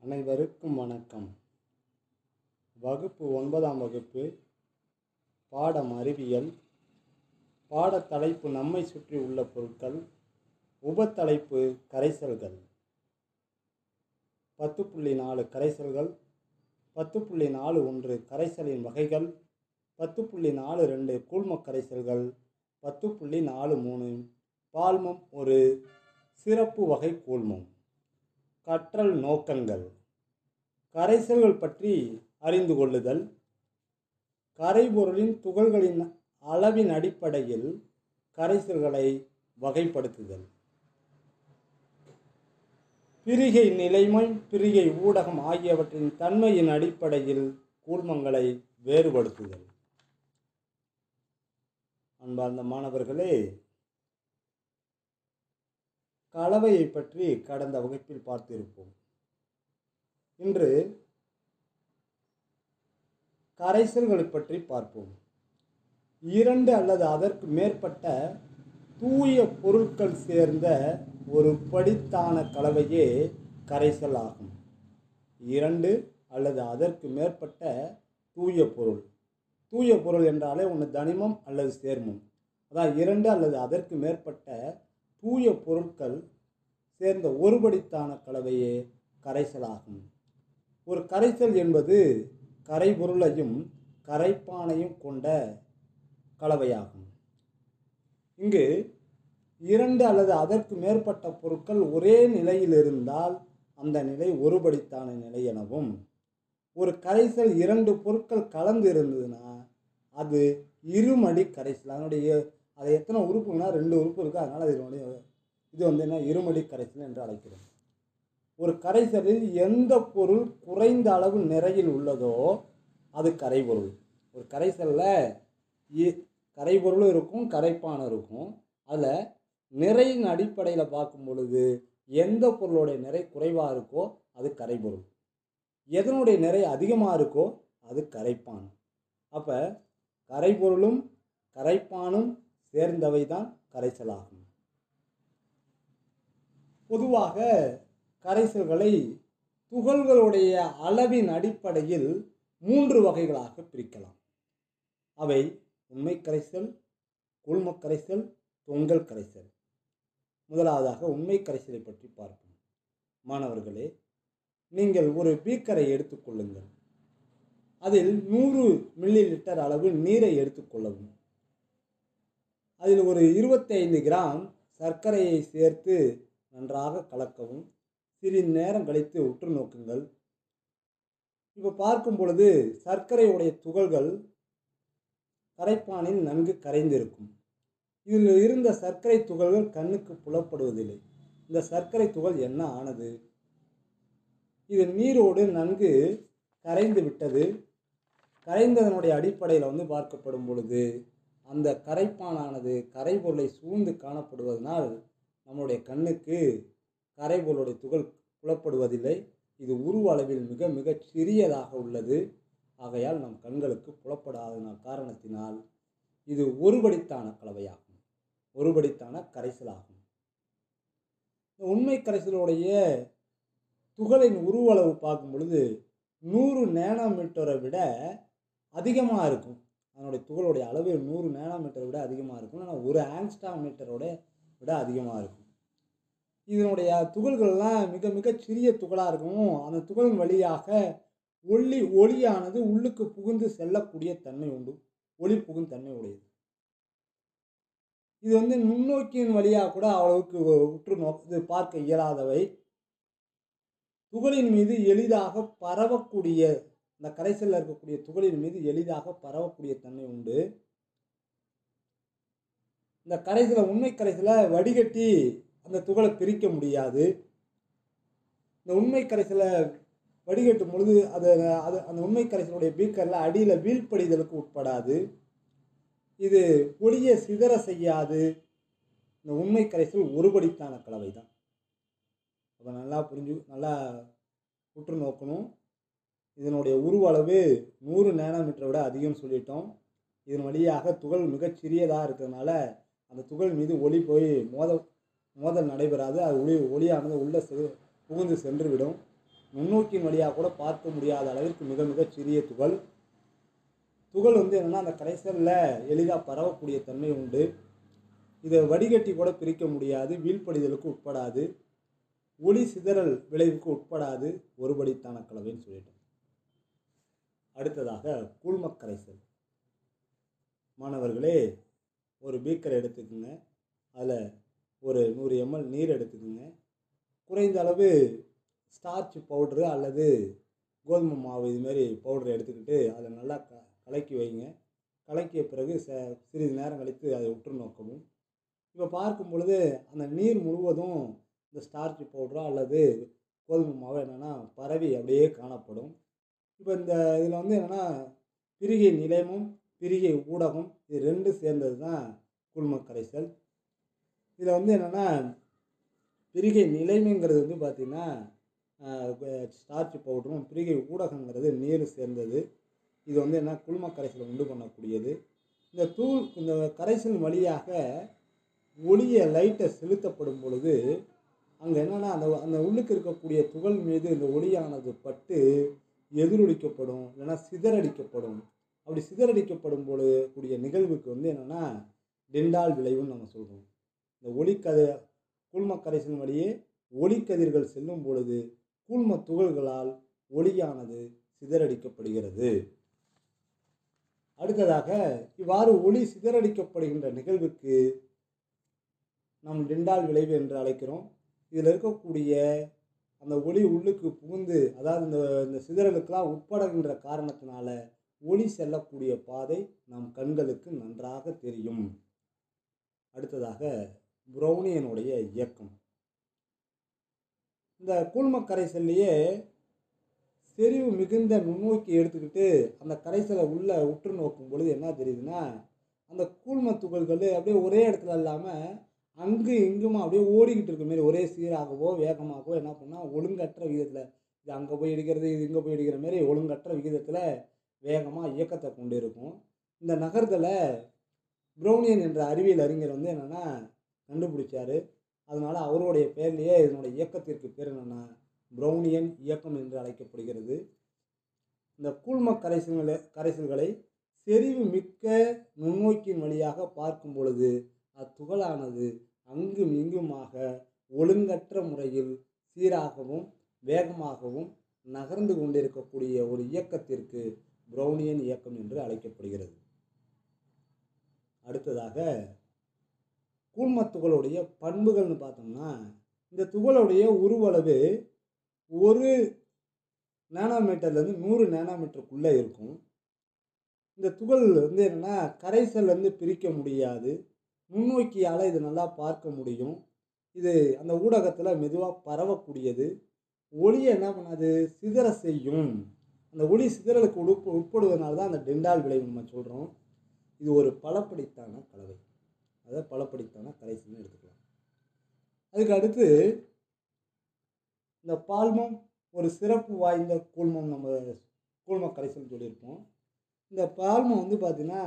அனைவருக்கும் வணக்கம். வகுப்பு ஒன்பதாம் வகுப்பு பாடம் அறிவியல். பாடத்தலைப்பு நம்மை சுற்றி உள்ள பொருட்கள். உபத்தலைப்பு கரைசல்கள். பத்து புள்ளி நாலு கரைசல்கள். பத்து புள்ளி நாலு ஒன்று கரைசலின் வகைகள். பத்து புள்ளி நாலு ரெண்டு கூழ்மக் கரைசல்கள். பத்து புள்ளி நாலு மூணு பால்மம் ஒரு சிறப்பு வகை கூழ்மம். கற்றல் நோக்கங்கள். கரைசல்கள் பற்றி அறிந்து கொள்ளுதல். கரைபொருளின் துகள்களின் அளவின் அடிப்படையில் கரைசல்களை வகைப்படுத்துதல். பிரிகை நிலைமை பிரிகை ஊடகம் ஆகியவற்றின் தன்மையின் அடிப்படையில் கூழ்மங்களை வேறுபடுத்துதல். அன்பார்ந்த மாணவர்களே கலவையை பற்றி கடந்த வகுப்பில் பார்த்திருப்போம். இன்று கரைசல்களை பற்றி பார்ப்போம். இரண்டு அல்லது அதற்கு மேற்பட்ட தூய பொருட்கள் சேர்ந்த ஒரு படித்தான கலவையே கரைசல் ஆகும். இரண்டு அல்லது அதற்கு மேற்பட்ட தூய பொருள். தூய பொருள் என்றாலே ஒன்று தனிமம் அல்லது சேர்மம். அதான் இரண்டு அல்லது அதற்கு மேற்பட்ட தூய பொருட்கள் சேர்ந்த ஒருபடித்தான கலவையே கரைசலாகும். ஒரு கரைசல் என்பது கரைபொருளையும் கரைப்பானையும் கொண்ட கலவையாகும். இங்கு இரண்டு அல்லது அதற்கு மேற்பட்ட பொருட்கள் ஒரே நிலையில் இருந்தால் அந்த நிலை ஒருபடித்தான நிலை எனவும் ஒரு கரைசல் இரண்டு பொருட்கள் கலந்து இருந்ததுன்னா அது இருமடி கரைசல். அதனுடைய அது எத்தனை உறுப்புங்கன்னா ரெண்டு உறுப்பு இருக்குது அதனால் அது இதனுடைய இது வந்து என்ன இருமடி கரைசல் என்று அழைக்கிறோம். ஒரு கரைசலில் எந்த பொருள் குறைந்த அளவு நிறையில் உள்ளதோ அது கரைபொருள். ஒரு கரைசலில் கரைபொருளும் இருக்கும் கரைப்பானும் இருக்கும். அதில் நிறையின் அடிப்படையில் பார்க்கும் பொழுது எந்த பொருளுடைய நிறை குறைவாக இருக்கோ அது கரைபொருள். எதனுடைய நிறை அதிகமாக இருக்கோ அது கரைப்பான். அப்போ கரைபொருளும் கரைப்பானும் சேர்ந்தவை தான் கரைசலாகும். பொதுவாக கரைசல்களை துகள்களுடைய அளவின் அடிப்படையில் மூன்று வகைகளாக பிரிக்கலாம். அவை உண்மை கரைசல் கூழ்மக் கரைசல் தொங்கல் கரைசல். முதலாவதாக உண்மை கரைசலை பற்றி பார்ப்போம். மாணவர்களே நீங்கள் ஒரு பீக்கரை எடுத்துக்கொள்ளுங்கள் அதில் நூறு மில்லி லிட்டர் அளவு நீரை எடுத்துக்கொள்ளவும் அதில் ஒரு இருபத்தைந்து கிராம் சர்க்கரையை சேர்த்து நன்றாக கலக்கவும். சிறிது நேரம் கழித்து உற்று நோக்குங்கள். இப்போ பார்க்கும் பொழுது சர்க்கரையுடைய துகள்கள் கரைப்பானில் நன்கு கரைந்திருக்கும். இதில் இருந்த சர்க்கரை துகள்கள் கண்ணுக்கு புலப்படுவதில்லை. இந்த சர்க்கரை துகள் என்ன ஆனது? இது நீரோடு நன்கு கரைந்து விட்டது. கரைந்ததனுடைய அடிப்படையில் வந்து பார்க்கப்படும் பொழுது அந்த கரைப்பானானது கரைபொருளை சூழ்ந்து காணப்படுவதனால் நம்முடைய கண்ணுக்கு கரைபொருளுடைய துகள் புலப்படுவதில்லை. இது உருவ அளவில் மிக மிக சிறியதாக உள்ளது. ஆகையால் நம் கண்களுக்கு புலப்படாத காரணத்தினால் இது ஒருபடித்தான கலவையாகும். ஒருபடித்தான கரைசலாகும். இந்த உண்மை கரைசலுடைய துகளின் உருவளவு பார்க்கும் பொழுது நூறு நேனோமீட்டரை விட அதிகமாக இருக்கும். அதனுடைய துகளுடைய அளவு நூறு நேனோமீட்டரை விட அதிகமாக இருக்கும். ஆனால் ஒரு ஆங்ஸ்டா மீட்டரோட விட அதிகமாக இருக்கும். இதனுடைய துகள்கள்லாம் மிக மிக சிறிய துகளாக இருக்கும் அந்த துகளின் வழியாக ஒளி ஒளியானது உள்ளுக்கு புகுந்து செல்லக்கூடிய தன்மை உண்டு. ஒளி புகும் தன்மை உடையது. இது வந்து நுண்ணோக்கியின் வழியாக கூட அவ்வளவுக்கு உற்று நோக்க இது பார்க்க இயலாதவை. துகளின் மீது எளிதாக பரவக்கூடிய இந்த கரைசலில் இருக்கக்கூடிய துகளின் மீது எளிதாக பரவக்கூடிய தன்மை உண்டு. இந்த கரைசலை உண்மை கரைசலை வடிகட்டி அந்த துகளை பிரிக்க முடியாது. இந்த உண்மை கரைசலை வடிகட்டும் பொழுது அது அது அந்த உண்மை கரைசலுடைய பீக்கரில் அடியில் வீழ்ப்படிதலுக்கு உட்படாது. இது ஒளியை சிதற செய்யாது. இந்த உண்மை கரைசல் ஒருபடித்தான கலவை தான் அதை நல்லா புரிஞ்சு நல்லா உற்று நோக்கணும். இதனுடைய உருவளவு நூறு நேனோமீட்டரை விட அதிகம் சொல்லிட்டோம். இதன் வழியாக துகள் மிகச்சிறியதாக இருக்கிறதுனால அந்த துகள் மீது ஒளி போய் மோத மோதல் நடைபெறாது. அது ஒளி ஒளியானது உள்ளே செ புகுந்து சென்றுவிடும். நுண்ணோக்கின் வழியாக கூட பார்க்க முடியாத அளவிற்கு மிக மிக சிறிய துகள். துகள் வந்து என்னென்னா அந்த கரைசலில் எளிதாக பரவக்கூடிய தன்மை உண்டு. இதை வடிகட்டி கூட பிரிக்க முடியாது. வீழ்ப்படிதலுக்கு உட்படாது. ஒளி சிதறல் விளைவுக்கு உட்படாது. ஒருபடித்தான கலவைன்னு சொல்லிட்டோம். அடுத்ததாக கூழ்மக்கரைசல் மாணவர்களே ஒரு பீக்கர் எடுத்துக்கோங்க. அதில் ஒரு நூறு எம்எல் நீர் எடுத்துக்கோங்க. குறைந்த அளவு ஸ்டார்ச் பவுட்ரு அல்லது கோதுமை மாவு இதுமாரி பவுடரை எடுத்துக்கிட்டு அதை நல்லா க கலக்கி வைங்க. கலக்கிய பிறகு ச சிறிது நேரம் கழித்து அதை உற்று நோக்கவும். இப்போ பார்க்கும் பொழுது அந்த நீர் முழுவதும் இந்த ஸ்டார்ச் பவுடரோ அல்லது கோதுமை மாவு என்னென்னா பரவி அப்படியே காணப்படும். இப்போ இந்த இதில் வந்து என்னென்னா பிரிகை நிலையமும் பிரிகை ஊடகம் இது ரெண்டும் சேர்ந்தது தான் குழும கரைசல் இதில் வந்து என்னென்னா பிரிகை நிலைமைங்கிறது வந்து பார்த்திங்கன்னா ஸ்டார்ச் பவுடரும் பிரிகை ஊடகங்கிறது நீர் சேர்ந்தது. இது வந்து என்ன குழும கரைசலை உண்டு பண்ணக்கூடியது. இந்த தூள் இந்த கரைசல் வழியாக ஒளிய லைட்டை செலுத்தப்படும் பொழுது அங்கே என்னென்னா அந்த அந்த உள்ளுக்கு இருக்கக்கூடிய துகள் மீது இந்த ஒளியானது பட்டு எதிரொலிக்கப்படும் இல்லைன்னா சிதறடிக்கப்படும். அப்படி சிதறடிக்கப்படும் பொழுது கூடிய நிகழ்வுக்கு வந்து என்னென்னா டெண்டால் விளைவுன்னு நம்ம சொல்கிறோம் இந்த ஒளிக்கத கூழ்மக்கரைசன் வழியே ஒளிக்கதிர்கள் செல்லும் பொழுது கூழ்ம துகள்களால் ஒளியானது சிதறடிக்கப்படுகிறது. அடுத்ததாக இவ்வாறு ஒளி சிதறடிக்கப்படுகின்ற நிகழ்வுக்கு நாம் டெண்டால் விளைவு என்று அழைக்கிறோம். இதில் இருக்கக்கூடிய அந்த ஒளி உள்ளுக்கு புகுந்து அதாவது இந்த இந்த சிதறலுக்கெல்லாம் உட்படுகின்ற காரணத்தினால ஒளி செல்லக்கூடிய பாதை நம் கண்களுக்கு நன்றாக தெரியும். அடுத்ததாக புரௌனியனுடைய இயக்கம். இந்த கூழ்ம கரைசல்லையே செறிவு மிகுந்த நுண்ணோக்கி எடுத்துக்கிட்டு அந்த கரைசலை உள்ளே உற்று நோக்கும் பொழுது என்ன தெரியுதுன்னா அந்த கூழ்ம துகள்கள் அப்படியே ஒரே இடத்துல இல்லாமல் அங்கு இங்குமா அப்படியே ஓடிக்கிட்டு இருக்க மாரி ஒரே சீராகவோ வேகமாகவோ என்ன பண்ணால் ஒழுங்கற்ற விகிதத்தில். இது அங்கே போய் இடிக்கிறது இது இங்கே போய் இடிக்கிற மாரி ஒழுங்கற்ற விகிதத்தில் வேகமாக இயக்கத்தை கொண்டு இருக்கும் இந்த நகரத்தில் ப்ரௌனியன் என்ற அறிவியல் அறிஞர் வந்து என்னென்னா கண்டுபிடிச்சார். அதனால் அவருடைய பேர்லேயே இதனுடைய இயக்கத்திற்கு பேர் என்னென்னா ப்ரௌனியன் இயக்கம் என்று அழைக்கப்படுகிறது. இந்த கூழ்ம கரைசல்களை கரைசல்களை செறிவு மிக்க நுண்ணோக்கின் வழியாக பார்க்கும் பொழுது அத்துகளானது அங்கும் இங்குமாக ஒழுங்கற்ற முறையில் சீராகவும் வேகமாகவும் நகர்ந்து கொண்டிருக்கக்கூடிய ஒரு இயக்கத்திற்கு ப்ரௌனியன் இயக்கம் என்று அழைக்கப்படுகிறது. அடுத்ததாக கூழ்மத் துகளுடைய பண்புகள்னு பார்த்தோம்னா இந்த துகளுடைய உருவளவு ஒரு நேனோமீட்டர்லேருந்து நூறு நேனோமீட்டருக்குள்ளே இருக்கும். இந்த துகள் வந்து என்னென்னா கரைசல்லேருந்து பிரிக்க முடியாது. நுண்ணோக்கியால் இது நல்லா பார்க்க முடியும். இது அந்த ஊடகத்தில் மெதுவாக பரவக்கூடியது. ஒளியை என்ன பண்ணாது? சிதற செய்யும். அந்த ஒளி சிதறலுக்கு உட்ப உட்படுவதனால தான் அந்த டெண்டால் விளைவு நம்ம சொல்கிறோம் இது ஒரு பலப்படித்தான கலவை. அதை பலப்படித்தான கரைசல்னு எடுத்துக்கலாம். அதுக்கு அடுத்து இந்த பால்மம் ஒரு சிறப்பு வாய்ந்த கூழ்மம் நம்ம கூழ்ம கரைசல் சொல்லியிருப்போம். இந்த பால்மம் வந்து பார்த்திங்கன்னா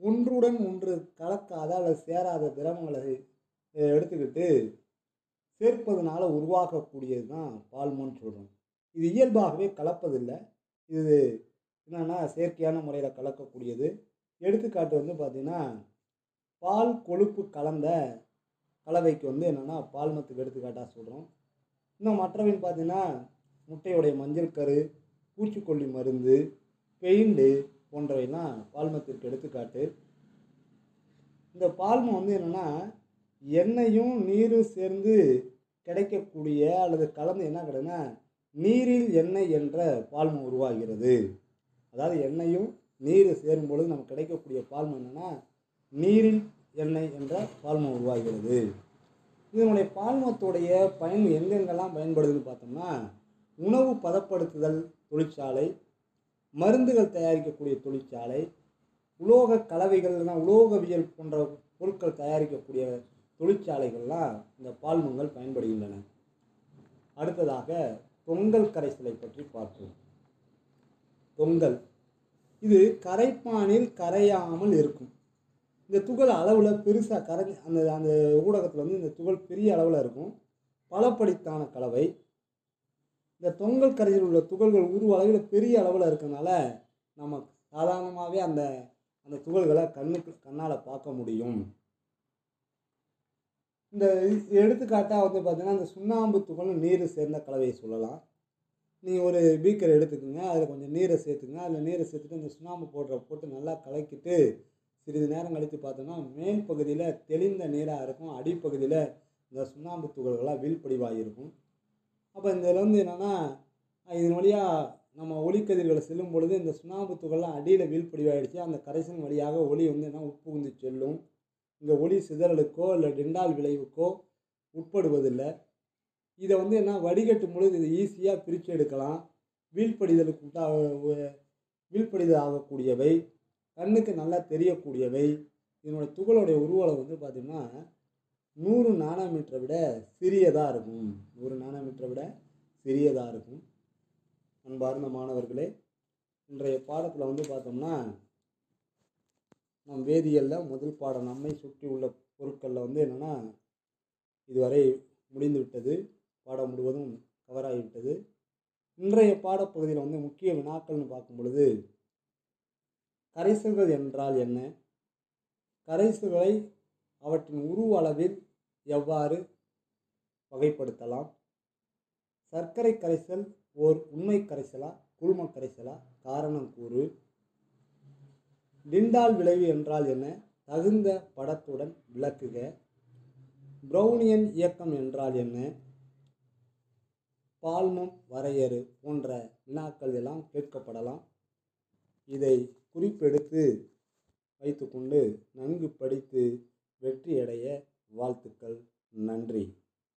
ஒன்றுடன் ஒன்று கலக்காத அல்லது சேராத திரவங்களை எடுத்துக்கிட்டு சேர்ப்பதனால உருவாகக்கூடியது தான் பால்மோன்னு சொல்கிறோம் இது இயல்பாகவே கலப்பதில்லை. இது என்னென்னா செயற்கையான முறையில் கலக்கக்கூடியது. எடுத்துக்காட்டு வந்து பார்த்திங்கன்னா பால் கொழுப்பு கலந்த கலவைக்கு வந்து என்னென்னா பால்மத்துக்கு எடுத்துக்காட்டாக சொல்கிறோம் இன்னும் மற்றவைன்னு பார்த்தீங்கன்னா முட்டையுடைய மஞ்சள் கரு பூச்சிக்கொல்லி மருந்து பெயிண்டு போன்றவைலாம் பால்மத்திற்கு எடுத்துக்காட்டு. இந்த பால்மம் வந்து என்னென்னா எண்ணெயும் நீரும் சேர்ந்து கிடைக்கக்கூடிய அல்லது கலந்து என்ன கிடைன்னா நீரில் எண்ணெய் என்ற பால்மம் உருவாகிறது. அதாவது எண்ணெயும் நீர் சேரும் பொழுது நமக்கு கிடைக்கக்கூடிய பால்மம் என்னென்னா நீரில் எண்ணெய் என்ற பால்மம் உருவாகிறது. இதனுடைய பால்மத்துடைய பயன் எங்கெங்கெல்லாம் பயன்படுதுன்னு பார்த்தோம்னா உணவு பதப்படுத்துதல் தொழிற்சாலை மருந்துகள் தயாரிக்கக்கூடிய தொழிற்சாலை உலோக கலவைகள்னா உலோகவியல் போன்ற பொருட்கள் தயாரிக்கக்கூடிய தொழிற்சாலைகள்லாம் இந்த பால்மங்கள் பயன்படுகின்றன. அடுத்ததாக தொங்கல் கரைசலை பற்றி பார்ப்போம். தொங்கல். இது கரைப்பானில் கரையாமல் இருக்கும். இந்த துகள் அளவில் பெருசாக கரை அந்த அந்த ஊடகத்தில் வந்து இந்த துகள் பெரிய அளவில் இருக்கும். பலப்படித்தான கலவை. இந்த தொங்கல் கரையில் உள்ள துகள்கள் உருவ அளவில் பெரிய அளவில் இருக்கிறனால நம்ம சாதாரணமாகவே அந்த அந்த துகள்களை கண்ணுக்கு கண்ணால் பார்க்க முடியும். இந்த எடுத்துக்காட்டாக வந்து பார்த்தீங்கன்னா இந்த சுண்ணாம்பு துகளும் நீர் சேர்ந்த கலவையை சொல்லலாம். நீங்கள் ஒரு பீக்கர் எடுத்துக்கோங்க அதில் கொஞ்சம் நீரை சேர்த்துக்கங்க அதில் நீரை சேர்த்துட்டு இந்த சுண்ணாம்பு போடுற போட்டு நல்லா கலக்கிட்டு சிறிது நேரம் கழித்து பார்த்தோம்னா மேல் பகுதியில் தெளிந்த நீராக இருக்கும். அடிப்பகுதியில் இந்த சுண்ணாம்பு துகள்களாக வீழ்படிவாக இருக்கும் அப்போ இதில் வந்து என்னென்னா இதன் வழியாக நம்ம ஒளிக்கதிர்களை செல்லும் பொழுது இந்த சுண்ணாம்பு துகள்லாம் அடியில் வீழ்படிவாயிடுச்சு. அந்த கரைசன் வழியாக ஒளி வந்து என்ன உட்புகுந்து செல்லும். இந்த ஒளி சிதறலுக்கோ இல்லை டெண்டால் விளைவுக்கோ உட்படுவதில்லை. இதை வந்து என்ன வடிகட்டும் பொழுது இதை ஈஸியாக பிரித்து எடுக்கலாம். வீழ்படிதலுக்கு உண்டா வீழ்படிதல் ஆகக்கூடியவை. கண்ணுக்கு நல்லா தெரியக்கூடியவை. இதனோட துகளுடைய உருவளவு வந்து பார்த்திங்கன்னா நூறு நானோமீட்டரை விட சிறியதாக இருக்கும். நூறு நானோமீட்டரை விட சிறியதாக இருக்கும். அன்பார்ந்த மாணவர்களே இன்றைய பாடத்தில் வந்து பார்த்தோம்னா நம் வேதியியலில் முதல் பாடம் நம்மை சுற்றி உள்ள பொருட்களில் வந்து என்னென்னா இதுவரை முடிந்து விட்டது. பாடம் முழுவதும் கவராகிவிட்டது இன்றைய பாடப்பகுதியில் வந்து முக்கிய வினாக்கள்னு பார்க்கும் பொழுது கரைசல்கள் என்றால் என்ன? கரைசல்களை அவற்றின் உருவ அளவில் எவ்வாறு வகைப்படுத்தலாம்? சர்க்கரை கரைசல் ஓர் உண்மை கரைசலா? குழும கரைசலா? காரணம் கூறு. டிண்டால் விளைவு என்றால் என்ன? தகுந்த படத்துடன் விளக்குக. ப்ரௌனியன் இயக்கம் என்றால் என்ன? பால்மம் வரையறு போன்ற வினாக்கள் எல்லாம் கேட்கப்படலாம். இதை குறிப்பெடுத்து வைத்துக்கொண்டு நன்கு படித்து வெற்றியடைய வாழ்த்துக்கள். நன்றி.